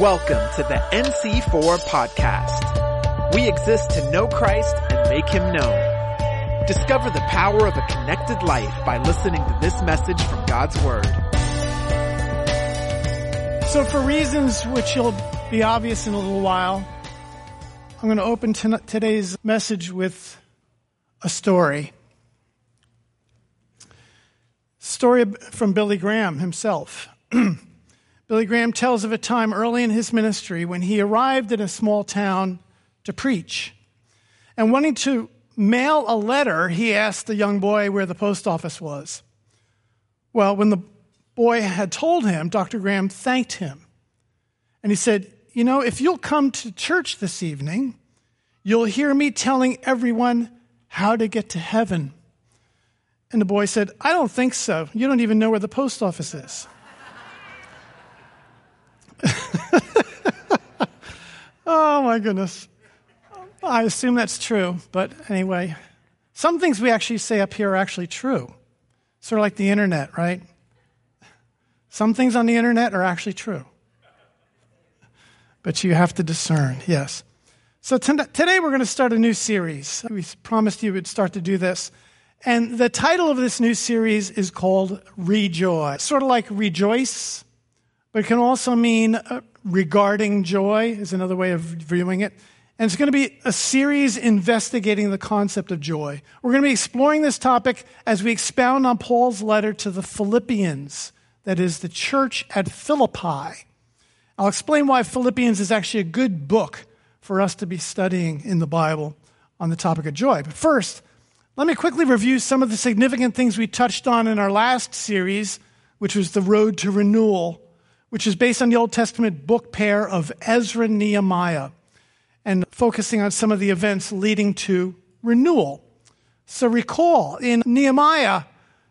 Welcome to the NC4 podcast. We exist to know Christ and make him known. Discover the power of a connected life by listening to this message from God's Word. So for reasons which will be obvious in a little while, I'm going to open today's message with a story. Story from Billy Graham himself. Billy Graham tells of a time early in his ministry when he arrived in a small town to preach. And wanting to mail a letter, he asked the young boy where the post office was. Well, when the boy had told him, Dr. Graham thanked him. And he said, You know, if you'll come to church this evening, you'll hear me telling everyone how to get to heaven. And the boy said, I don't think so. You don't even know where the post office is. oh my goodness. I assume that's true, but anyway, some things we actually say up here are actually true. Sort of like the internet, right? Some things on the internet are actually true. But you have to discern, yes. So today we're going to start a new series. We promised you we'd start to do this. And the title of this new series is called Rejoice. Sort of like rejoice, but it can also mean uh, regarding joy, is another way of viewing it. And it's going to be a series investigating the concept of joy. We're going to be exploring this topic as we expound on Paul's letter to the Philippians, that is, the church at Philippi. I'll explain why Philippians is actually a good book for us to be studying in the Bible on the topic of joy. But first, let me quickly review some of the significant things we touched on in our last series, which was the road to renewal which is based on the Old Testament book pair of Ezra and Nehemiah, and focusing on some of the events leading to renewal. So recall in Nehemiah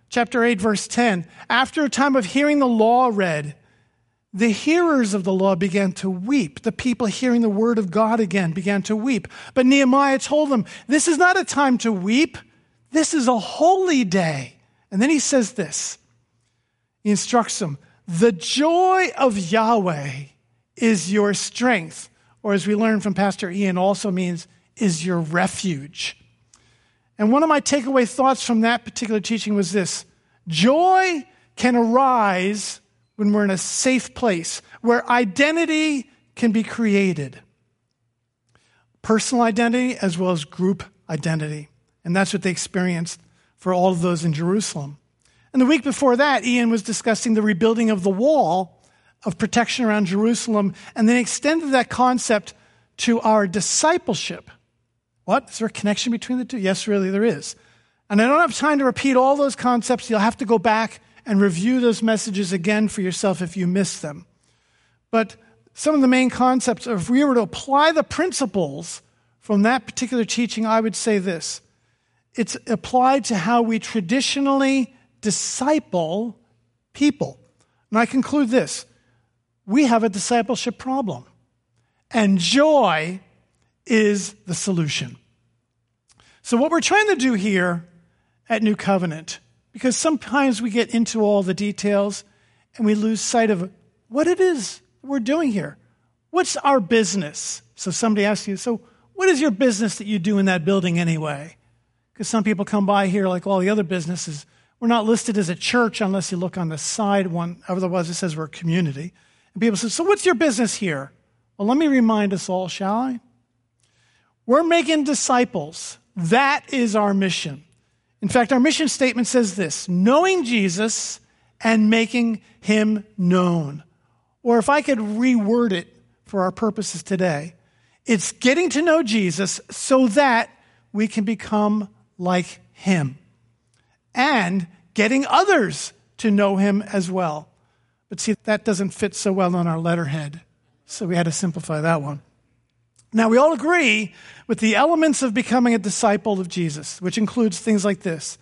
chapter 8, verse 10, after a time of hearing the law read, the hearers of the law began to weep. The people hearing the word of God again began to weep. But Nehemiah told them, This is not a time to weep. This is a holy day. And then he says this. He instructs them the joy of Yahweh is your strength, or as we learned from Pastor Ian, also means is your refuge. And one of my takeaway thoughts from that particular teaching was this joy can arise when we're in a safe place where identity can be created personal identity as well as group identity. And that's what they experienced for all of those in Jerusalem. And the week before that, Ian was discussing the rebuilding of the wall of protection around Jerusalem and then extended that concept to our discipleship. What? Is there a connection between the two? Yes, really, there is. And I don't have time to repeat all those concepts. You'll have to go back and review those messages again for yourself if you missed them. But some of the main concepts, if we were to apply the principles from that particular teaching, I would say this it's applied to how we traditionally disciple people. And I conclude this we have a discipleship problem, and joy is the solution. So, what we're trying to do here at New Covenant, because sometimes we get into all the details and we lose sight of what it is we're doing here. What's our business? So, somebody asks you, So, what is your business that you do in that building anyway? Because some people come by here like all the other businesses we're not listed as a church unless you look on the side one. Otherwise, it says we're a community. And people say, So what's your business here? Well, let me remind us all, shall I? We're making disciples. That is our mission. In fact, our mission statement says this knowing Jesus and making him known. Or if I could reword it for our purposes today, it's getting to know Jesus so that we can become like him and getting others to know him as well. But see, that doesn't fit so well on our letterhead. So we had to simplify that one. Now, we all agree with the elements of becoming a disciple of Jesus, which includes things like this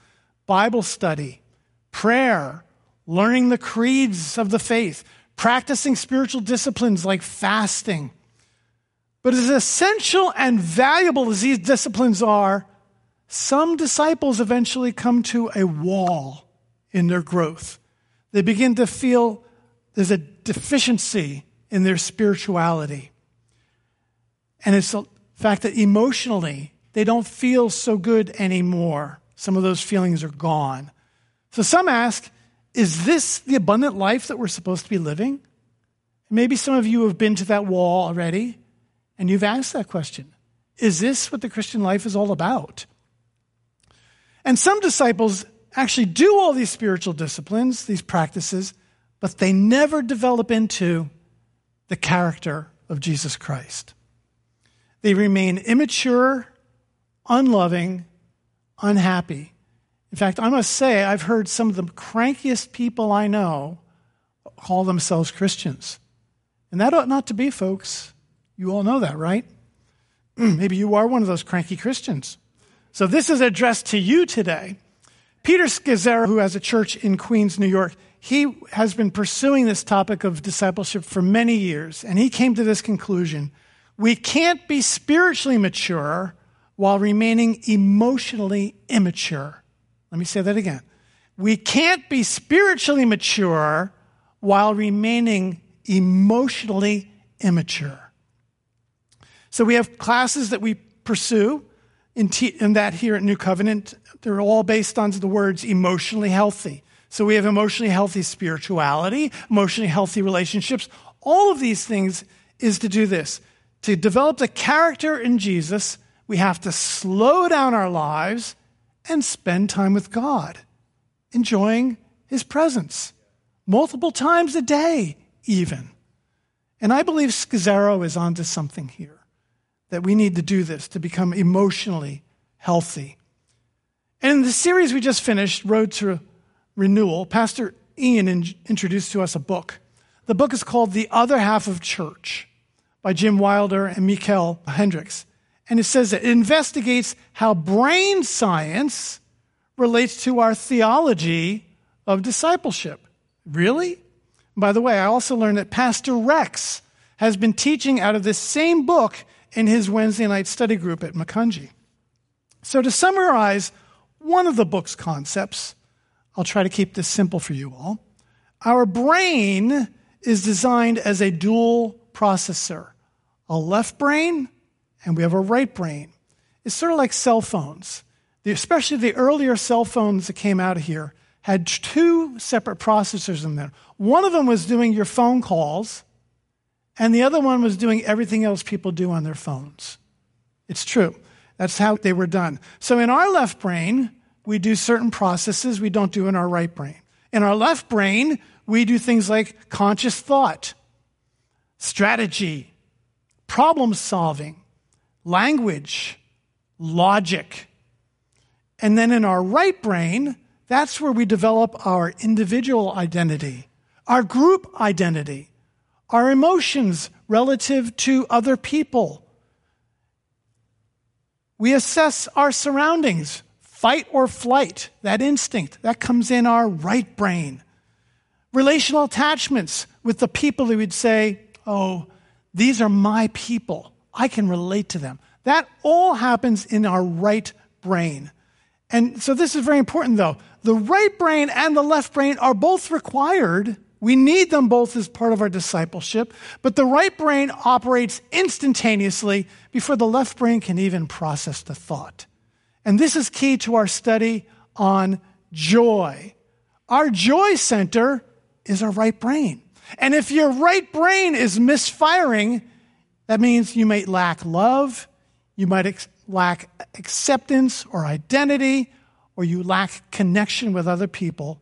Bible study, prayer, learning the creeds of the faith, practicing spiritual disciplines like fasting. But as essential and valuable as these disciplines are, some disciples eventually come to a wall in their growth. They begin to feel there's a deficiency in their spirituality. And it's the fact that emotionally, they don't feel so good anymore. Some of those feelings are gone. So some ask, is this the abundant life that we're supposed to be living? Maybe some of you have been to that wall already and you've asked that question Is this what the Christian life is all about? And some disciples actually do all these spiritual disciplines, these practices, but they never develop into the character of Jesus Christ. They remain immature, unloving, unhappy. In fact, I must say, I've heard some of the crankiest people I know call themselves Christians. And that ought not to be, folks. You all know that, right? Maybe you are one of those cranky Christians. So this is addressed to you today. Peter Scazzero, who has a church in Queens, New York, he has been pursuing this topic of discipleship for many years, and he came to this conclusion. We can't be spiritually mature while remaining emotionally immature. Let me say that again. We can't be spiritually mature while remaining emotionally immature. So we have classes that we pursue in, t- in that here at New Covenant. They're all based on the words emotionally healthy. So we have emotionally healthy spirituality, emotionally healthy relationships. All of these things is to do this. To develop the character in Jesus, we have to slow down our lives and spend time with God, enjoying His presence multiple times a day, even. And I believe Scazzero is onto something here that we need to do this to become emotionally healthy. And in the series we just finished, Road to Renewal, Pastor Ian in- introduced to us a book. The book is called The Other Half of Church by Jim Wilder and Michael Hendricks. And it says it investigates how brain science relates to our theology of discipleship. Really? By the way, I also learned that Pastor Rex has been teaching out of this same book in his Wednesday night study group at Macungie. So, to summarize one of the book's concepts, I'll try to keep this simple for you all. Our brain is designed as a dual processor a left brain and we have a right brain. It's sort of like cell phones. The, especially the earlier cell phones that came out of here had two separate processors in there. One of them was doing your phone calls, and the other one was doing everything else people do on their phones. It's true. That's how they were done. So in our left brain, we do certain processes we don't do in our right brain. In our left brain, we do things like conscious thought, strategy, problem solving, language, logic. And then in our right brain, that's where we develop our individual identity, our group identity, our emotions relative to other people. We assess our surroundings, fight or flight, that instinct, that comes in our right brain. Relational attachments with the people who would say, oh, these are my people. I can relate to them. That all happens in our right brain. And so this is very important though. The right brain and the left brain are both required. We need them both as part of our discipleship, but the right brain operates instantaneously before the left brain can even process the thought. And this is key to our study on joy. Our joy center is our right brain. And if your right brain is misfiring, that means you might lack love, you might ex- lack acceptance or identity, or you lack connection with other people.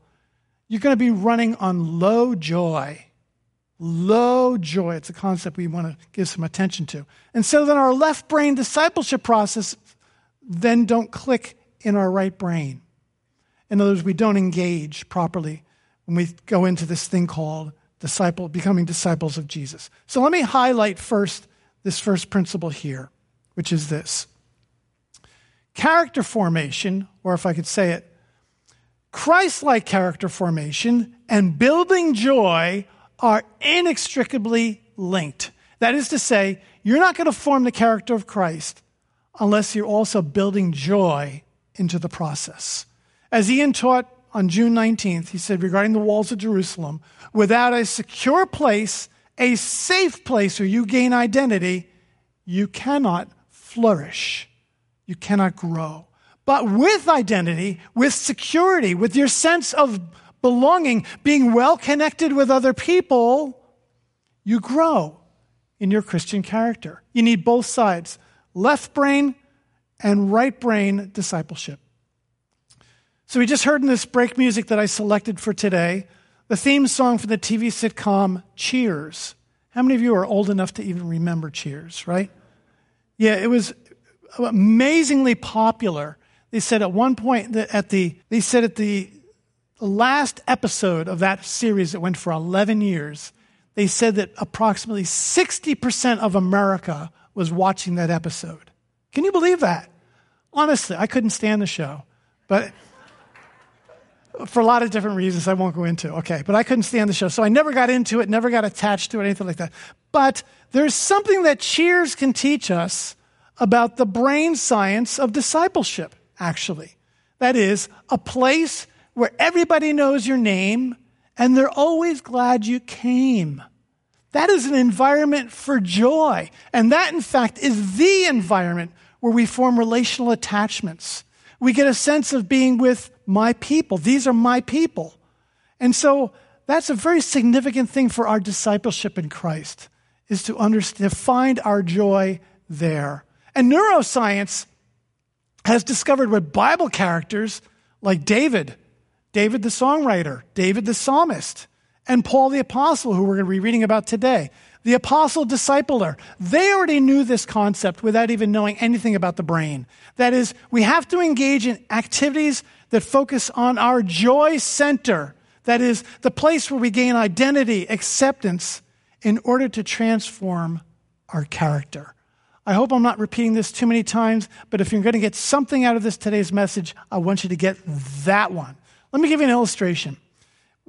You're going to be running on low joy. Low joy. It's a concept we want to give some attention to. And so then our left brain discipleship process then don't click in our right brain. In other words, we don't engage properly when we go into this thing called disciple, becoming disciples of Jesus. So let me highlight first this first principle here, which is this character formation, or if I could say it, Christ like character formation and building joy are inextricably linked. That is to say, you're not going to form the character of Christ unless you're also building joy into the process. As Ian taught on June 19th, he said regarding the walls of Jerusalem, without a secure place a safe place where you gain identity, you cannot flourish. You cannot grow. But with identity, with security, with your sense of belonging, being well connected with other people, you grow in your Christian character. You need both sides left brain and right brain discipleship. So, we just heard in this break music that I selected for today the theme song for the TV sitcom Cheers. How many of you are old enough to even remember Cheers, right? Yeah, it was amazingly popular. They said at one point that at the they said at the last episode of that series that went for 11 years, they said that approximately 60% of America was watching that episode. Can you believe that? Honestly, I couldn't stand the show. But for a lot of different reasons I won't go into. Okay, but I couldn't stand the show. So I never got into it, never got attached to it, anything like that. But there's something that Cheers can teach us about the brain science of discipleship, actually. That is, a place where everybody knows your name and they're always glad you came. That is an environment for joy. And that, in fact, is the environment where we form relational attachments. We get a sense of being with my people. These are my people. And so that's a very significant thing for our discipleship in Christ is to understand, to find our joy there. And neuroscience has discovered what Bible characters like David, David the songwriter, David the psalmist, and Paul the apostle, who we're going to be reading about today, the apostle discipler, they already knew this concept without even knowing anything about the brain. That is, we have to engage in activities that focus on our joy center. That is, the place where we gain identity, acceptance, in order to transform our character. I hope I'm not repeating this too many times, but if you're going to get something out of this today's message, I want you to get that one. Let me give you an illustration.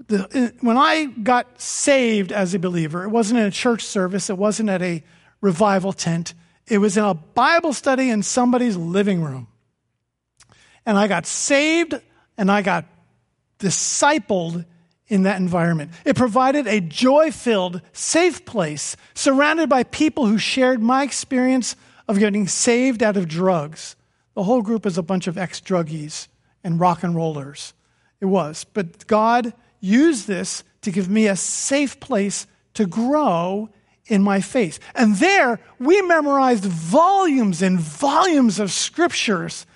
The, when I got saved as a believer, it wasn't in a church service, it wasn't at a revival tent, it was in a Bible study in somebody's living room. And I got saved and I got discipled in that environment. It provided a joy filled, safe place surrounded by people who shared my experience of getting saved out of drugs. The whole group is a bunch of ex druggies and rock and rollers. It was. But God used this to give me a safe place to grow in my faith. And there, we memorized volumes and volumes of scriptures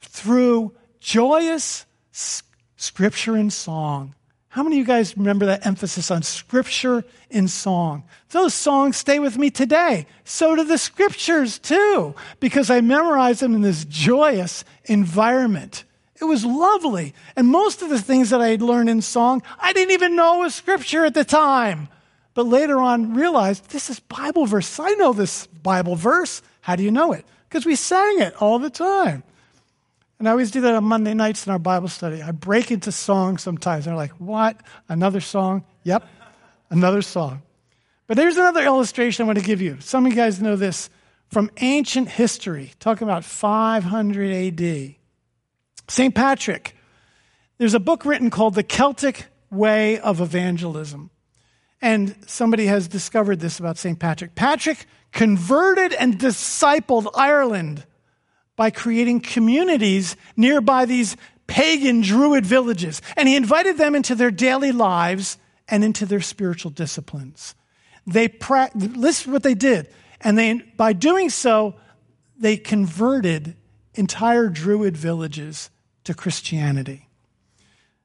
through joyous scripture and song. How many of you guys remember that emphasis on scripture in song? Those songs stay with me today. So do the scriptures too, because I memorized them in this joyous environment. It was lovely. And most of the things that I had learned in song, I didn't even know was scripture at the time. But later on realized this is Bible verse. I know this Bible verse. How do you know it? Because we sang it all the time. And I always do that on Monday nights in our Bible study. I break into songs sometimes. They're like, what? Another song? Yep, another song. But there's another illustration I want to give you. Some of you guys know this from ancient history, talking about 500 AD. St. Patrick. There's a book written called The Celtic Way of Evangelism. And somebody has discovered this about St. Patrick. Patrick converted and discipled Ireland by creating communities nearby these pagan druid villages. And he invited them into their daily lives and into their spiritual disciplines. They pra- listen what they did. And they, by doing so, they converted entire druid villages to Christianity.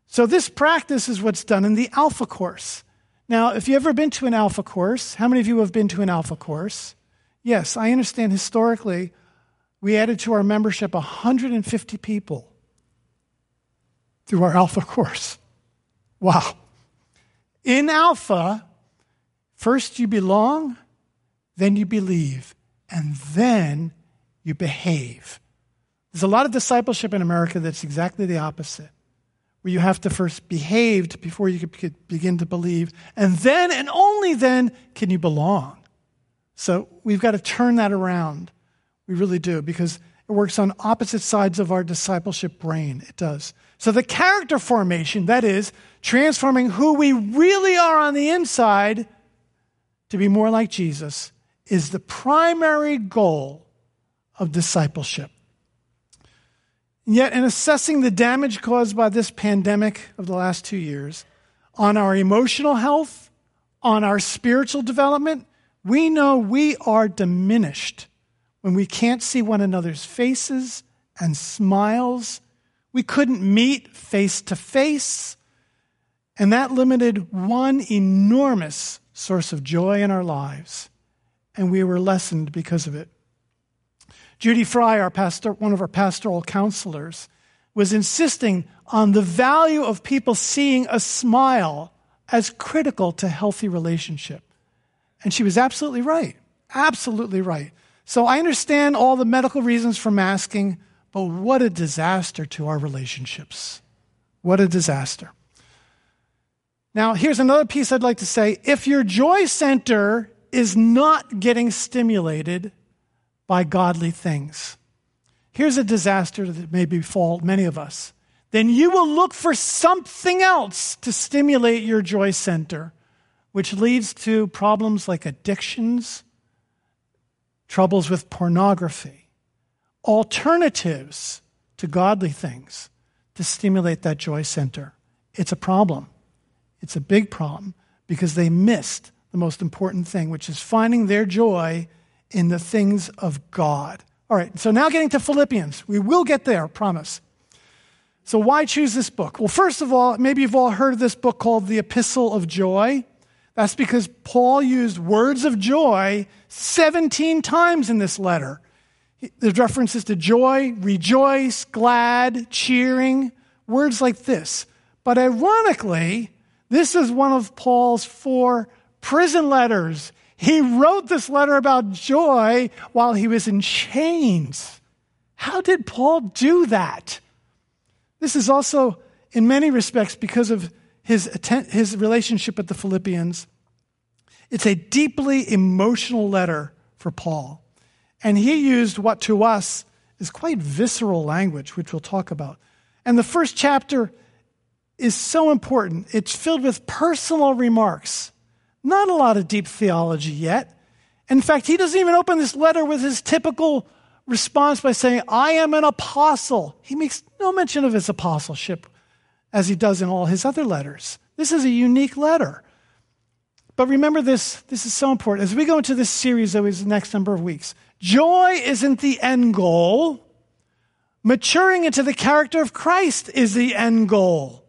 So this practice is what's done in the Alpha Course. Now, if you've ever been to an Alpha Course, how many of you have been to an Alpha Course? Yes, I understand historically we added to our membership 150 people through our Alpha course. Wow. In Alpha, first you belong, then you believe, and then you behave. There's a lot of discipleship in America that's exactly the opposite, where you have to first behave before you can begin to believe, and then and only then can you belong. So we've got to turn that around. We really do, because it works on opposite sides of our discipleship brain. It does. So the character formation, that is, transforming who we really are on the inside, to be more like Jesus is the primary goal of discipleship. Yet, in assessing the damage caused by this pandemic of the last two years on our emotional health, on our spiritual development, we know we are diminished when we can't see one another's faces and smiles. We couldn't meet face to face. And that limited one enormous source of joy in our lives. And we were lessened because of it. Judy Fry, our pastor, one of our pastoral counselors, was insisting on the value of people seeing a smile as critical to healthy relationship. And she was absolutely right. Absolutely right. So I understand all the medical reasons for masking, but what a disaster to our relationships. What a disaster. Now, here's another piece I'd like to say. If your joy center is not getting stimulated, by godly things. Here's a disaster that may befall many of us. Then you will look for something else to stimulate your joy center, which leads to problems like addictions, troubles with pornography, alternatives to godly things to stimulate that joy center. It's a problem. It's a big problem because they missed the most important thing, which is finding their joy in the things of God. All right, so now getting to Philippians. We will get there, promise. So, why choose this book? Well, first of all, maybe you've all heard of this book called The Epistle of Joy. That's because Paul used words of joy 17 times in this letter. There's references to joy, rejoice, glad, cheering, words like this. But ironically, this is one of Paul's four prison letters. He wrote this letter about joy while he was in chains. How did Paul do that? This is also, in many respects, because of his, his relationship with the Philippians. It's a deeply emotional letter for Paul. And he used what to us is quite visceral language, which we'll talk about. And the first chapter is so important. It's filled with personal remarks not a lot of deep theology yet. In fact, he doesn't even open this letter with his typical response by saying, I am an apostle. He makes no mention of his apostleship as he does in all his other letters. This is a unique letter. But remember this, this is so important. As we go into this series over the next number of weeks, joy isn't the end goal. Maturing into the character of Christ is the end goal.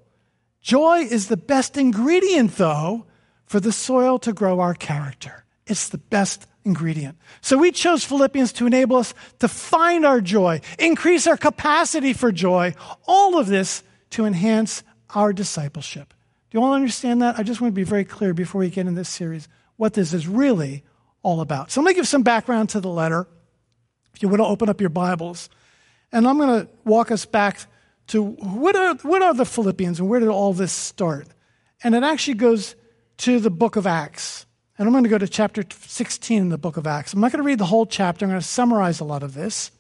Joy is the best ingredient, though, for the soil to grow our character. It's the best ingredient. So we chose Philippians to enable us to find our joy, increase our capacity for joy, all of this to enhance our discipleship. Do you all understand that? I just want to be very clear before we get in this series what this is really all about. So going to give some background to the letter. If you want to open up your Bibles, and I'm going to walk us back to what are, what are the Philippians and where did all this start? And it actually goes to the book of Acts. And I'm going to go to chapter 16 in the book of Acts. I'm not going to read the whole chapter, I'm going to summarize a lot of this.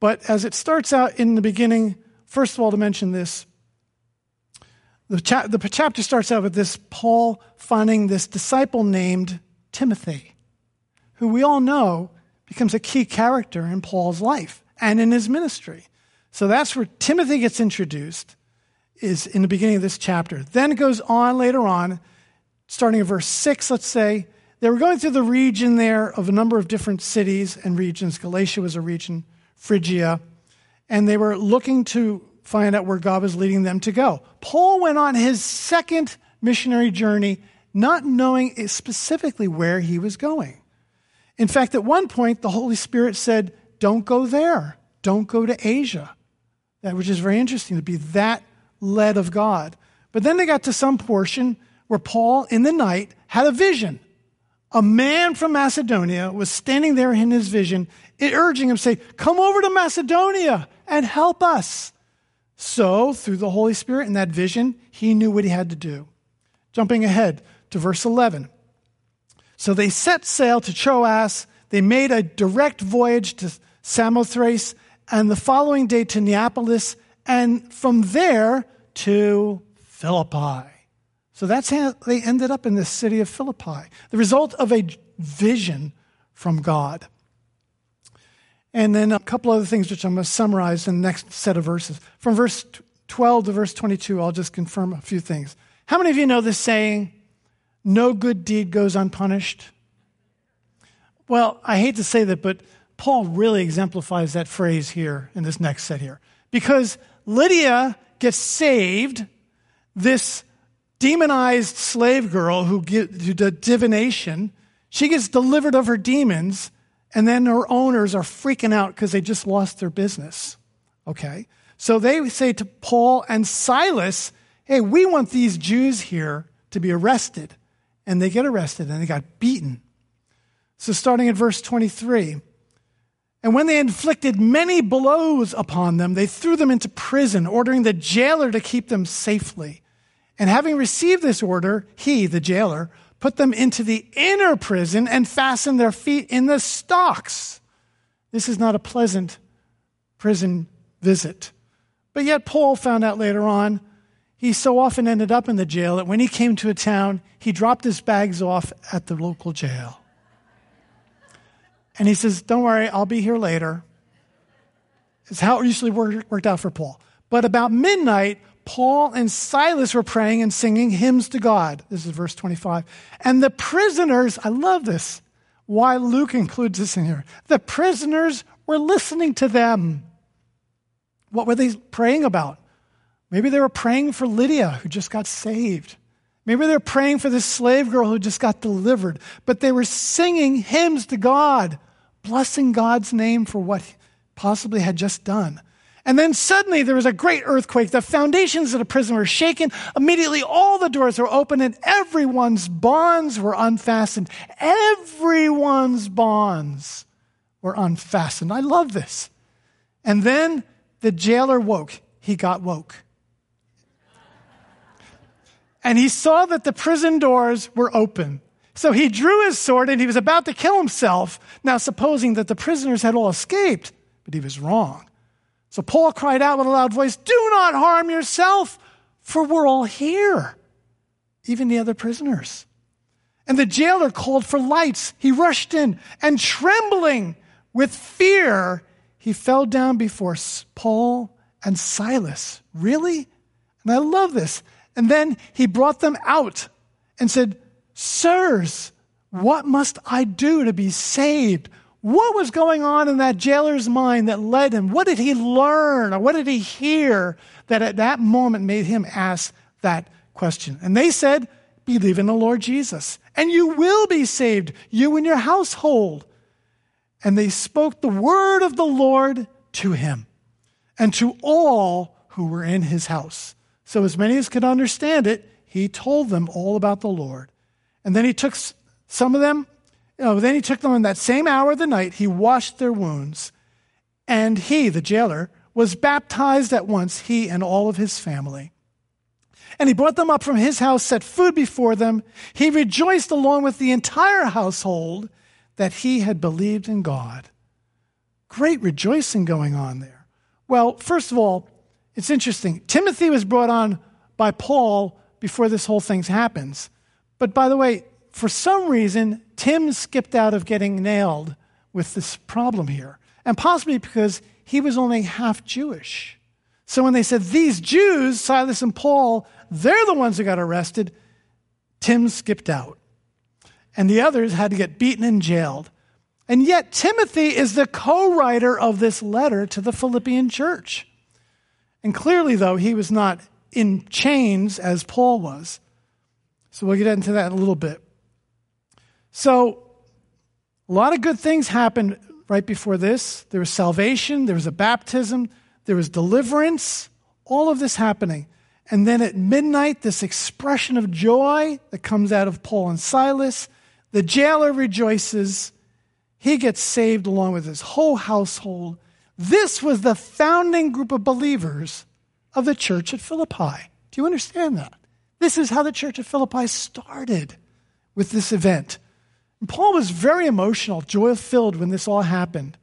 But as it starts out in the beginning, first of all, to mention this, the, cha- the chapter starts out with this Paul finding this disciple named Timothy, who we all know becomes a key character in Paul's life and in his ministry. So that's where Timothy gets introduced, is in the beginning of this chapter. Then it goes on later on starting in verse 6, let's say, they were going through the region there of a number of different cities and regions. Galatia was a region, Phrygia, and they were looking to find out where God was leading them to go. Paul went on his second missionary journey, not knowing specifically where he was going. In fact, at one point, the Holy Spirit said, Don't go there. Don't go to Asia. That, which is very interesting to be that led of God. But then they got to some portion where Paul, in the night, had a vision. A man from Macedonia was standing there in his vision, urging him, say, Come over to Macedonia and help us. So, through the Holy Spirit and that vision, he knew what he had to do. Jumping ahead to verse 11. So they set sail to Troas. They made a direct voyage to Samothrace, and the following day to Neapolis, and from there to Philippi. So that's how they ended up in the city of Philippi, the result of a vision from God. And then a couple other things which I'm going to summarize in the next set of verses. From verse 12 to verse 22, I'll just confirm a few things. How many of you know this saying, no good deed goes unpunished? Well, I hate to say that, but Paul really exemplifies that phrase here in this next set here. Because Lydia gets saved, this demonized slave girl who, did divination, she gets delivered of her demons, and then their owners are freaking out because they just lost their business. Okay? So they say to Paul and Silas, hey, we want these Jews here to be arrested. And they get arrested and they got beaten. So starting at verse 23. And when they inflicted many blows upon them, they threw them into prison, ordering the jailer to keep them safely. And having received this order, he, the jailer, put them into the inner prison and fastened their feet in the stocks. This is not a pleasant prison visit. But yet, Paul found out later on, he so often ended up in the jail that when he came to a town, he dropped his bags off at the local jail. And he says, Don't worry, I'll be here later. It's how it usually worked out for Paul. But about midnight, Paul and Silas were praying and singing hymns to God. This is verse 25. And the prisoners, I love this, why Luke includes this in here. The prisoners were listening to them. What were they praying about? Maybe they were praying for Lydia, who just got saved. Maybe they were praying for this slave girl who just got delivered. But they were singing hymns to God, blessing God's name for what possibly had just done. And then suddenly there was a great earthquake. The foundations of the prison were shaken. Immediately all the doors were open and everyone's bonds were unfastened. Everyone's bonds were unfastened. I love this. And then the jailer woke. He got woke. And he saw that the prison doors were open. So he drew his sword and he was about to kill himself, now supposing that the prisoners had all escaped. But he was wrong. So Paul cried out with a loud voice, Do not harm yourself, for we're all here, even the other prisoners. And the jailer called for lights. He rushed in, and trembling with fear, he fell down before Paul and Silas. Really? And I love this. And then he brought them out and said, Sirs, what must I do to be saved? What was going on in that jailer's mind that led him? What did he learn or what did he hear that at that moment made him ask that question? And they said, Believe in the Lord Jesus, and you will be saved, you and your household. And they spoke the word of the Lord to him and to all who were in his house. So, as many as could understand it, he told them all about the Lord. And then he took some of them you know, then he took them in that same hour of the night, he washed their wounds, and he, the jailer, was baptized at once, he and all of his family. And he brought them up from his house, set food before them. He rejoiced along with the entire household that he had believed in God. Great rejoicing going on there. Well, first of all, it's interesting. Timothy was brought on by Paul before this whole thing happens. But by the way, for some reason, Tim skipped out of getting nailed with this problem here, and possibly because he was only half Jewish. So when they said, These Jews, Silas and Paul, they're the ones who got arrested, Tim skipped out. And the others had to get beaten and jailed. And yet, Timothy is the co writer of this letter to the Philippian church. And clearly, though, he was not in chains as Paul was. So we'll get into that in a little bit. So, a lot of good things happened right before this. There was salvation, there was a baptism, there was deliverance, all of this happening. And then at midnight, this expression of joy that comes out of Paul and Silas. The jailer rejoices. He gets saved along with his whole household. This was the founding group of believers of the church at Philippi. Do you understand that? This is how the church at Philippi started with this event. Paul was very emotional, joy filled when this all happened.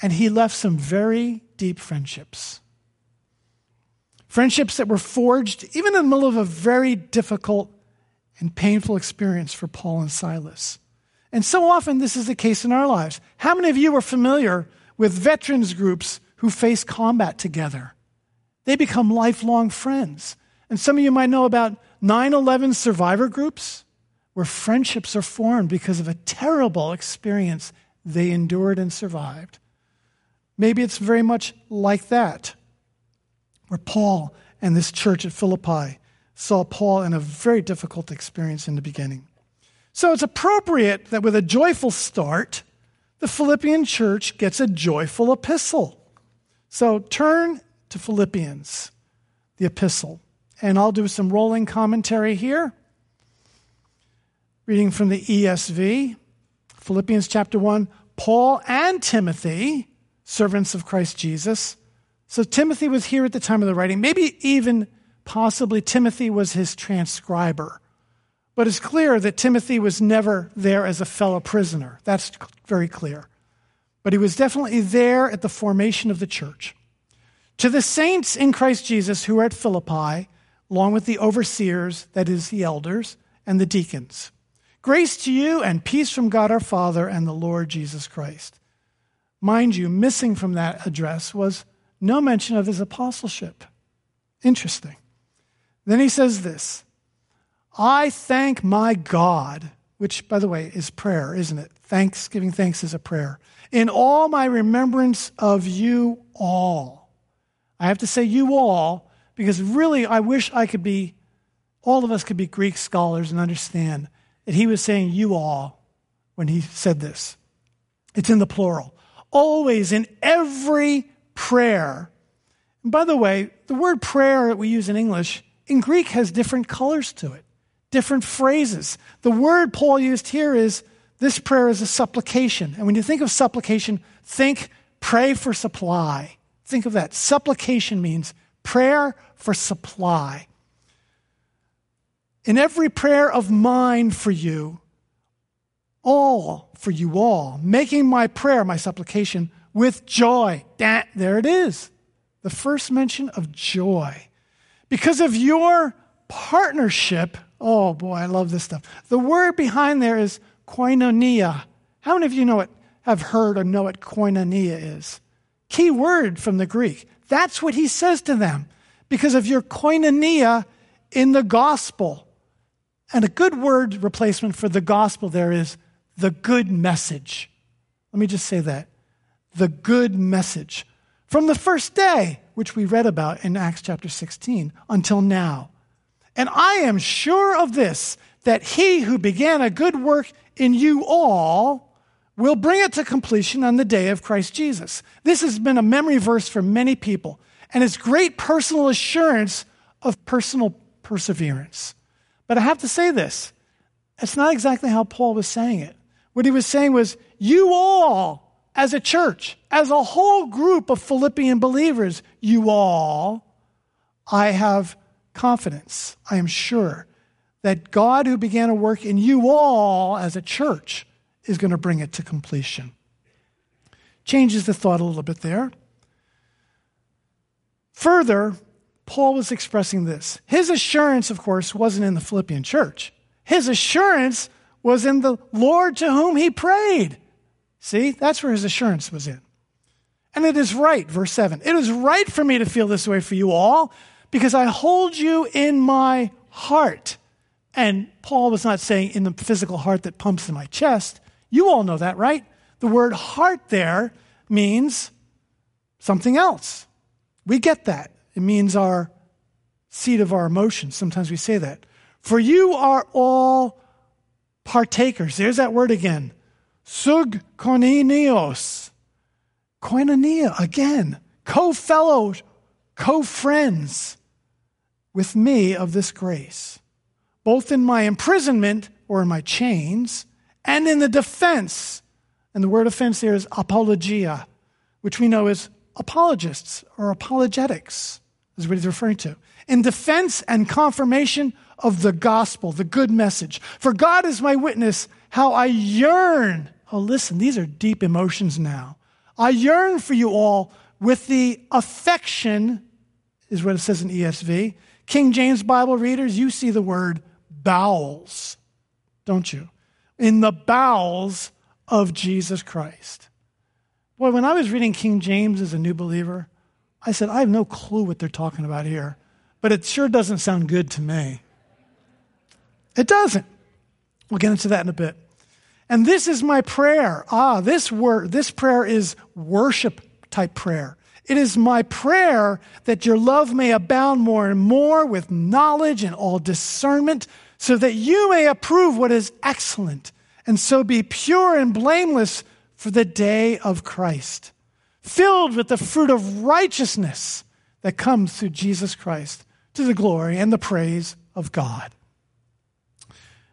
And he left some very deep friendships. Friendships that were forged even in the middle of a very difficult and painful experience for Paul and Silas. And so often this is the case in our lives. How many of you are familiar with veterans groups who face combat together? They become lifelong friends. And some of you might know about 9 11 survivor groups where friendships are formed because of a terrible experience they endured and survived. Maybe it's very much like that, where Paul and this church at Philippi saw Paul in a very difficult experience in the beginning. So it's appropriate that with a joyful start, the Philippian church gets a joyful epistle. So turn to Philippians, the epistle, and I'll do some rolling commentary here. Reading from the ESV, Philippians chapter 1 Paul and Timothy, servants of Christ Jesus. So Timothy was here at the time of the writing. Maybe even possibly Timothy was his transcriber. But it's clear that Timothy was never there as a fellow prisoner. That's very clear. But he was definitely there at the formation of the church. To the saints in Christ Jesus who are at Philippi, along with the overseers, that is, the elders, and the deacons. Grace to you and peace from God our Father and the Lord Jesus Christ. Mind you, missing from that address was no mention of his apostleship. Interesting. Then he says this I thank my God, which, by the way, is prayer, isn't it? Thanksgiving thanks is a prayer. In all my remembrance of you all. I have to say you all because really I wish I could be, all of us could be Greek scholars and understand he was saying you all when he said this. It's in the plural. Always in every prayer. And by the way, the word prayer that we use in English, in Greek has different colors to it, different phrases. The word Paul used here is this prayer is a supplication. And when you think of supplication, think pray for supply. Think of that. Supplication means prayer for supply in every prayer of mine for you, all for you all, making my prayer, my supplication, with joy. That, there it is. The first mention of joy. Because of your partnership, oh boy, I love this stuff. The word behind there is koinonia. How many of you know what, have heard or know what koinonia is? Key word from the Greek. That's what he says to them. Because of your koinonia in the gospel. And a good word replacement for the gospel there is the good message. Let me just say that. The good message. From the first day, which we read about in Acts chapter 16, until now. And I am sure of this, that he who began a good work in you all will bring it to completion on the day of Christ Jesus. This has been a memory verse for many people, and it's great personal assurance of personal perseverance. But I have to say this it's not exactly how Paul was saying it. What he was saying was, you all, as a church, as a whole group of Philippian believers, you all, I have confidence, I am sure, that God who began a work in you all as a church is going to bring it to completion. Changes the thought a little bit there. Further, Paul was expressing this. His assurance, of course, wasn't in the Philippian church. His assurance was in the Lord to whom he prayed. See, that's where his assurance was in. And it is right, verse 7. It is right for me to feel this way for you all because I hold you in my heart. And Paul was not saying in the physical heart that pumps in my chest. You all know that, right? The word heart there means something else. We get that. It means our seat of our emotions. Sometimes we say that. For you are all partakers. There's that word again. Sug koinonios. Koinonia, again. Co fellows, co friends with me of this grace, both in my imprisonment or in my chains and in the defense. And the word offense there is apologia, which we know is apologists or apologetics is what he's referring to. In defense and confirmation of the gospel, the good message. For God is my witness, how I yearn. Oh, listen, these are deep emotions now. I yearn for you all with the affection, is what it says in ESV. King James Bible readers, you see the word bowels, don't you? In the bowels of Jesus Christ. Boy, when I was reading King James as a new believer, I said, I have no clue what they're talking about here, but it sure doesn't sound good to me. It doesn't. We'll get into that in a bit. And this is my prayer. Ah, this word, this prayer is worship type prayer. It is my prayer that your love may abound more and more with knowledge and all discernment, so that you may approve what is excellent, and so be pure and blameless for the day of Christ, filled with the fruit of righteousness that comes through Jesus Christ to the glory and the praise of God.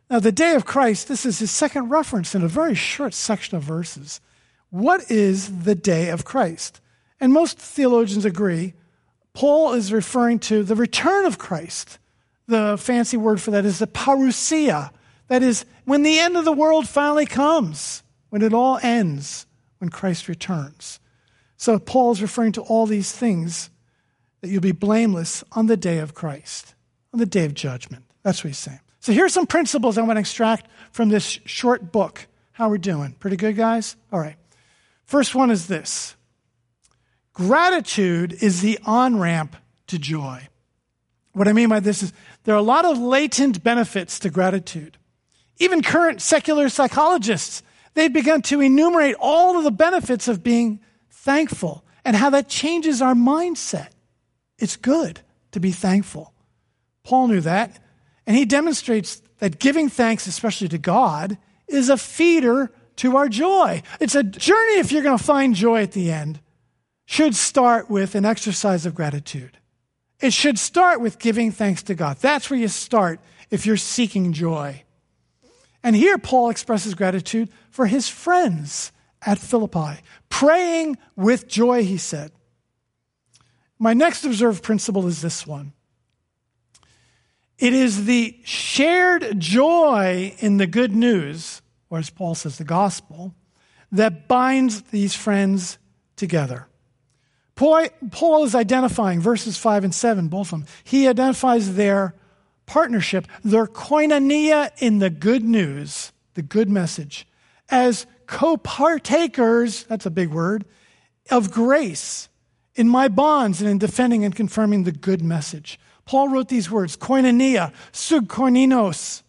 Now, the day of Christ, this is his second reference in a very short section of verses. What is the day of Christ? And most theologians agree Paul is referring to the return of Christ. The fancy word for that is the parousia. That is, when the end of the world finally comes, when it all ends, when Christ returns. So Paul is referring to all these things that you'll be blameless on the day of Christ, on the day of judgment. That's what he's saying. So here's some principles I want to extract from this short book. How we're doing? Pretty good, guys? All right. First one is this gratitude is the on ramp to joy. What I mean by this is there are a lot of latent benefits to gratitude. Even current secular psychologists, they've begun to enumerate all of the benefits of being thankful and how that changes our mindset. It's good to be thankful. Paul knew that. And he demonstrates that giving thanks, especially to God, is a feeder to our joy. It's a journey, if you're going to find joy at the end, should start with an exercise of gratitude. It should start with giving thanks to God. That's where you start if you're seeking joy. And here Paul expresses gratitude for his friends at Philippi, praying with joy, he said. My next observed principle is this one it is the shared joy in the good news, or as Paul says, the gospel, that binds these friends together. Paul is identifying verses 5 and 7, both of them. He identifies their partnership, their koinonia in the good news, the good message, as co partakers, that's a big word, of grace in my bonds and in defending and confirming the good message. Paul wrote these words koinonia, sugkoinonos,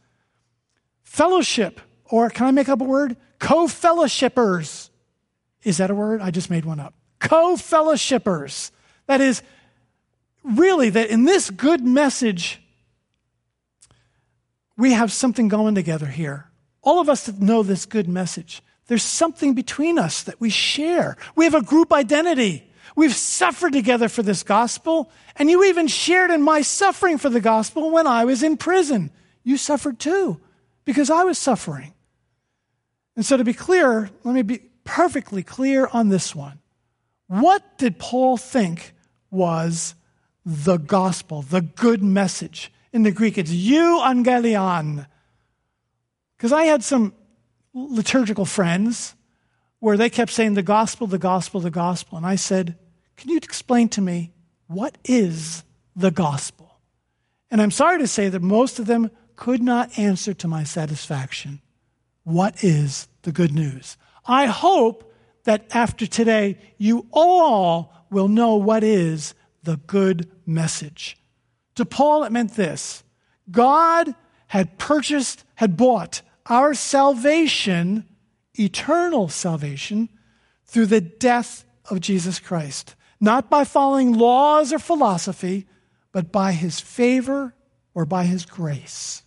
fellowship, or can I make up a word? Co fellowshippers. Is that a word? I just made one up. Co fellowshippers. That is, really, that in this good message, we have something going together here. All of us that know this good message, there's something between us that we share. We have a group identity. We've suffered together for this gospel, and you even shared in my suffering for the gospel when I was in prison. You suffered too, because I was suffering. And so, to be clear, let me be perfectly clear on this one. What did Paul think was the gospel, the good message? In the Greek, it's euangelion. Because I had some liturgical friends where they kept saying the gospel, the gospel, the gospel. And I said, Can you explain to me what is the gospel? And I'm sorry to say that most of them could not answer to my satisfaction. What is the good news? I hope that after today, you all will know what is the good message. To Paul, it meant this God had purchased, had bought our salvation, eternal salvation, through the death of Jesus Christ not by following laws or philosophy, but by his favor or by his grace.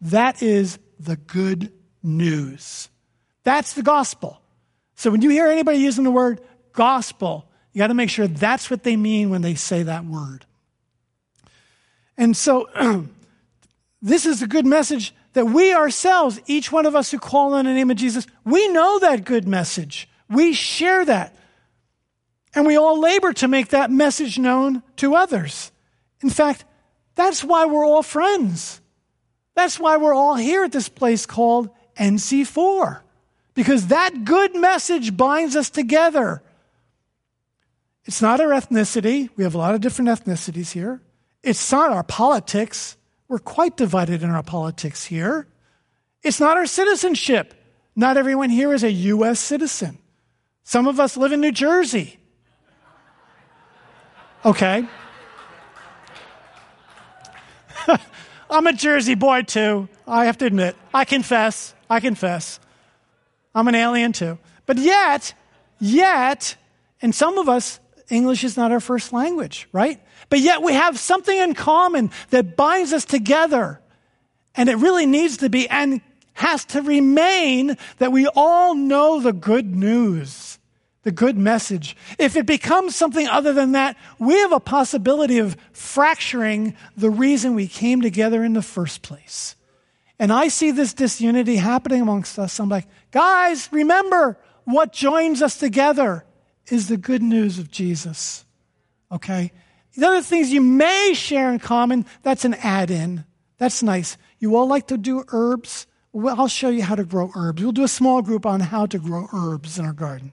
That is the good news. That's the gospel. So when you hear anybody using the word gospel, you got to make sure that's what they mean when they say that word. And so this is a good message that we ourselves, each one of us who call on the name of Jesus, we know that good message. We share that. And we all labor to make that message known to others. In fact, that's why we're all friends. That's why we're all here at this place called NC4. Because that good message binds us together. It's not our ethnicity. We have a lot of different ethnicities here. It's not our politics. We're quite divided in our politics here. It's not our citizenship. Not everyone here is a U.S. citizen. Some of us live in New Jersey. Okay. I'm a Jersey boy too. I have to admit. I confess. I confess. I'm an alien too. But yet, yet, and some of us, English is not our first language, right? But yet we have something in common that binds us together. And it really needs to be and has to remain that we all know the good news, the good message. If it becomes something other than that, we have a possibility of fracturing the reason we came together in the first place. And I see this disunity happening amongst us. I'm like, guys, remember what joins us together is the good news of Jesus. Okay? The other things you may share in common, that's an add in. That's nice. You all like to do herbs? Well, I'll show you how to grow herbs. We'll do a small group on how to grow herbs in our garden.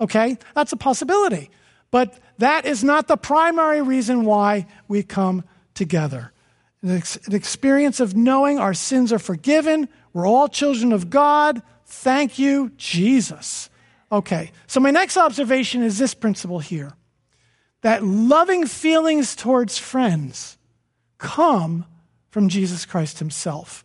Okay? That's a possibility. But that is not the primary reason why we come together. An, experience of knowing our sins are forgiven. We're all children of God. Thank you, Jesus. Okay, so my next observation is this principle here that loving feelings towards friends come from Jesus Christ himself.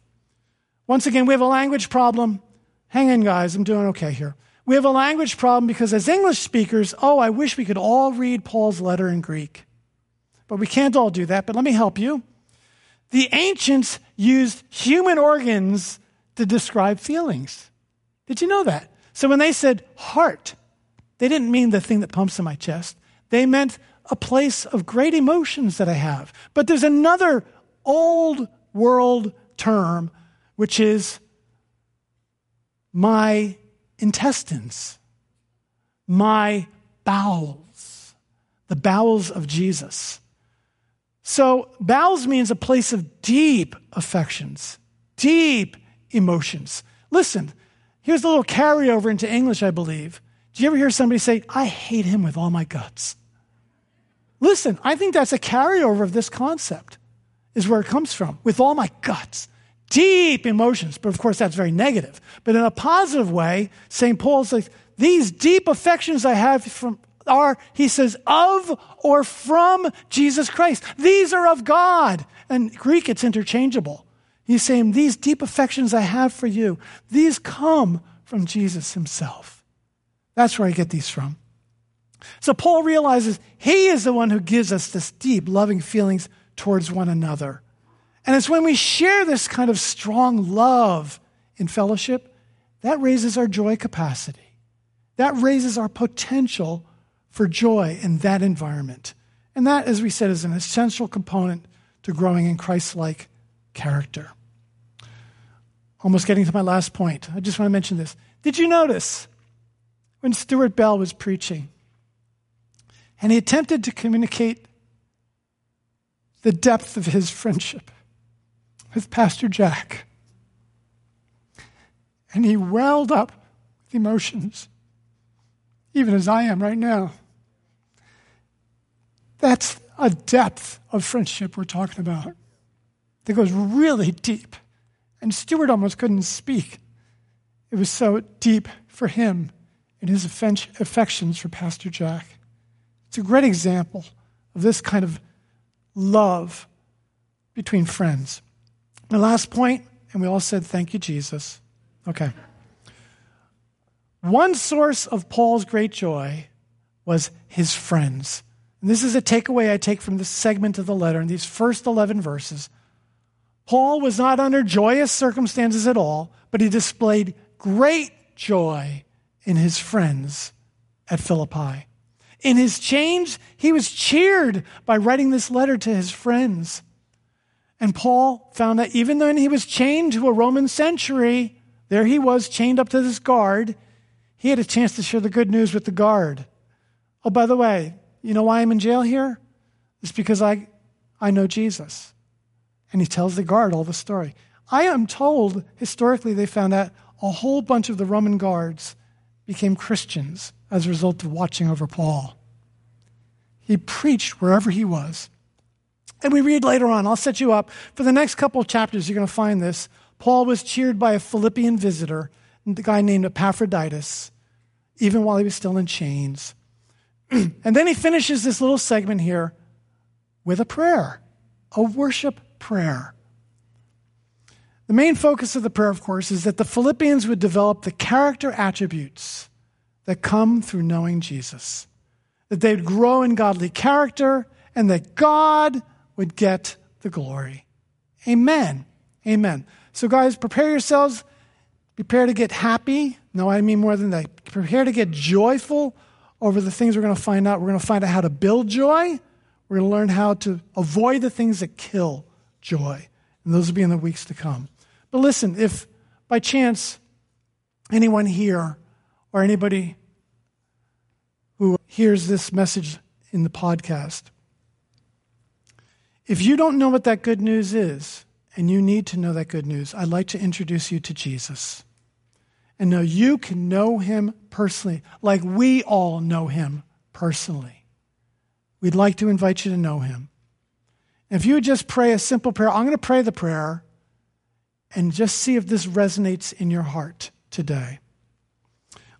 Once again, we have a language problem. Hang in, guys, I'm doing okay here. We have a language problem because, as English speakers, oh, I wish we could all read Paul's letter in Greek. But we can't all do that, but let me help you. The ancients used human organs to describe feelings. Did you know that? So when they said heart, they didn't mean the thing that pumps in my chest. They meant a place of great emotions that I have. But there's another old world term, which is my intestines, my bowels, the bowels of Jesus. So, bowels means a place of deep affections, deep emotions. Listen, here's a little carryover into English, I believe. Do you ever hear somebody say, I hate him with all my guts? Listen, I think that's a carryover of this concept, is where it comes from, with all my guts. Deep emotions, but of course that's very negative. But in a positive way, St. Paul's like, these deep affections I have from, are, he says, of or from Jesus Christ. These are of God. And Greek, it's interchangeable. He's saying, These deep affections I have for you, these come from Jesus himself. That's where I get these from. So Paul realizes he is the one who gives us this deep, loving feelings towards one another. And it's when we share this kind of strong love in fellowship that raises our joy capacity. That raises our potential for joy in that environment. And that, as we said, is an essential component to growing in Christ like character. Almost getting to my last point. I just want to mention this. Did you notice when Stuart Bell was preaching and he attempted to communicate the depth of his friendship with Pastor Jack? And he welled up with emotions, even as I am right now. That's a depth of friendship we're talking about that goes really deep. And Stuart almost couldn't speak. It was so deep for him in his affections for Pastor Jack. It's a great example of this kind of love between friends. My last point, and we all said, Thank you, Jesus. Okay. One source of Paul's great joy was his friends. And this is a takeaway I take from this segment of the letter in these first 11 verses. Paul was not under joyous circumstances at all, but he displayed great joy in his friends at Philippi. In his chains, he was cheered by writing this letter to his friends. And Paul found that even though he was chained to a Roman century, there he was chained up to this guard, he had a chance to share the good news with the guard. Oh, by the way, you know why I'm in jail here? It's because I, I know Jesus. And he tells the guard all the story. I am told historically they found that a whole bunch of the Roman guards became Christians as a result of watching over Paul. He preached wherever he was. And we read later on, I'll set you up. For the next couple of chapters, you're going to find this. Paul was cheered by a Philippian visitor, the guy named Epaphroditus, even while he was still in chains. and then he finishes this little segment here with a prayer, a worship prayer. The main focus of the prayer, of course, is that the Philippians would develop the character attributes that come through knowing Jesus, that they'd grow in godly character, and that God would get the glory. Amen. Amen. So, guys, prepare yourselves. Prepare to get happy. No, I mean more than that. Prepare to get joyful over the things we're going to find out. We're going to find out how to build joy. We're going to learn how to avoid the things that kill joy. And those will be in the weeks to come. But listen, if by chance anyone here or anybody who hears this message in the podcast, if you don't know what that good news is, and you need to know that good news, I'd like to introduce you to Jesus. And now you can know him personally, like we all know him personally. We'd like to invite you to know him. If you would just pray a simple prayer, I'm going to pray the prayer and just see if this resonates in your heart today.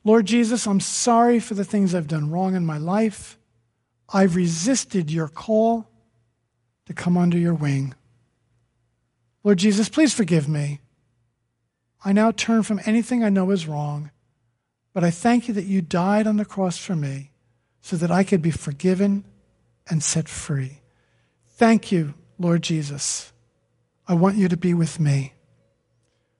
Lord Jesus, I'm sorry for the things I've done wrong in my life. I've resisted your call to come under your wing. Lord Jesus, please forgive me. I now turn from anything I know is wrong, but I thank you that you died on the cross for me so that I could be forgiven and set free. Thank you, Lord Jesus. I want you to be with me.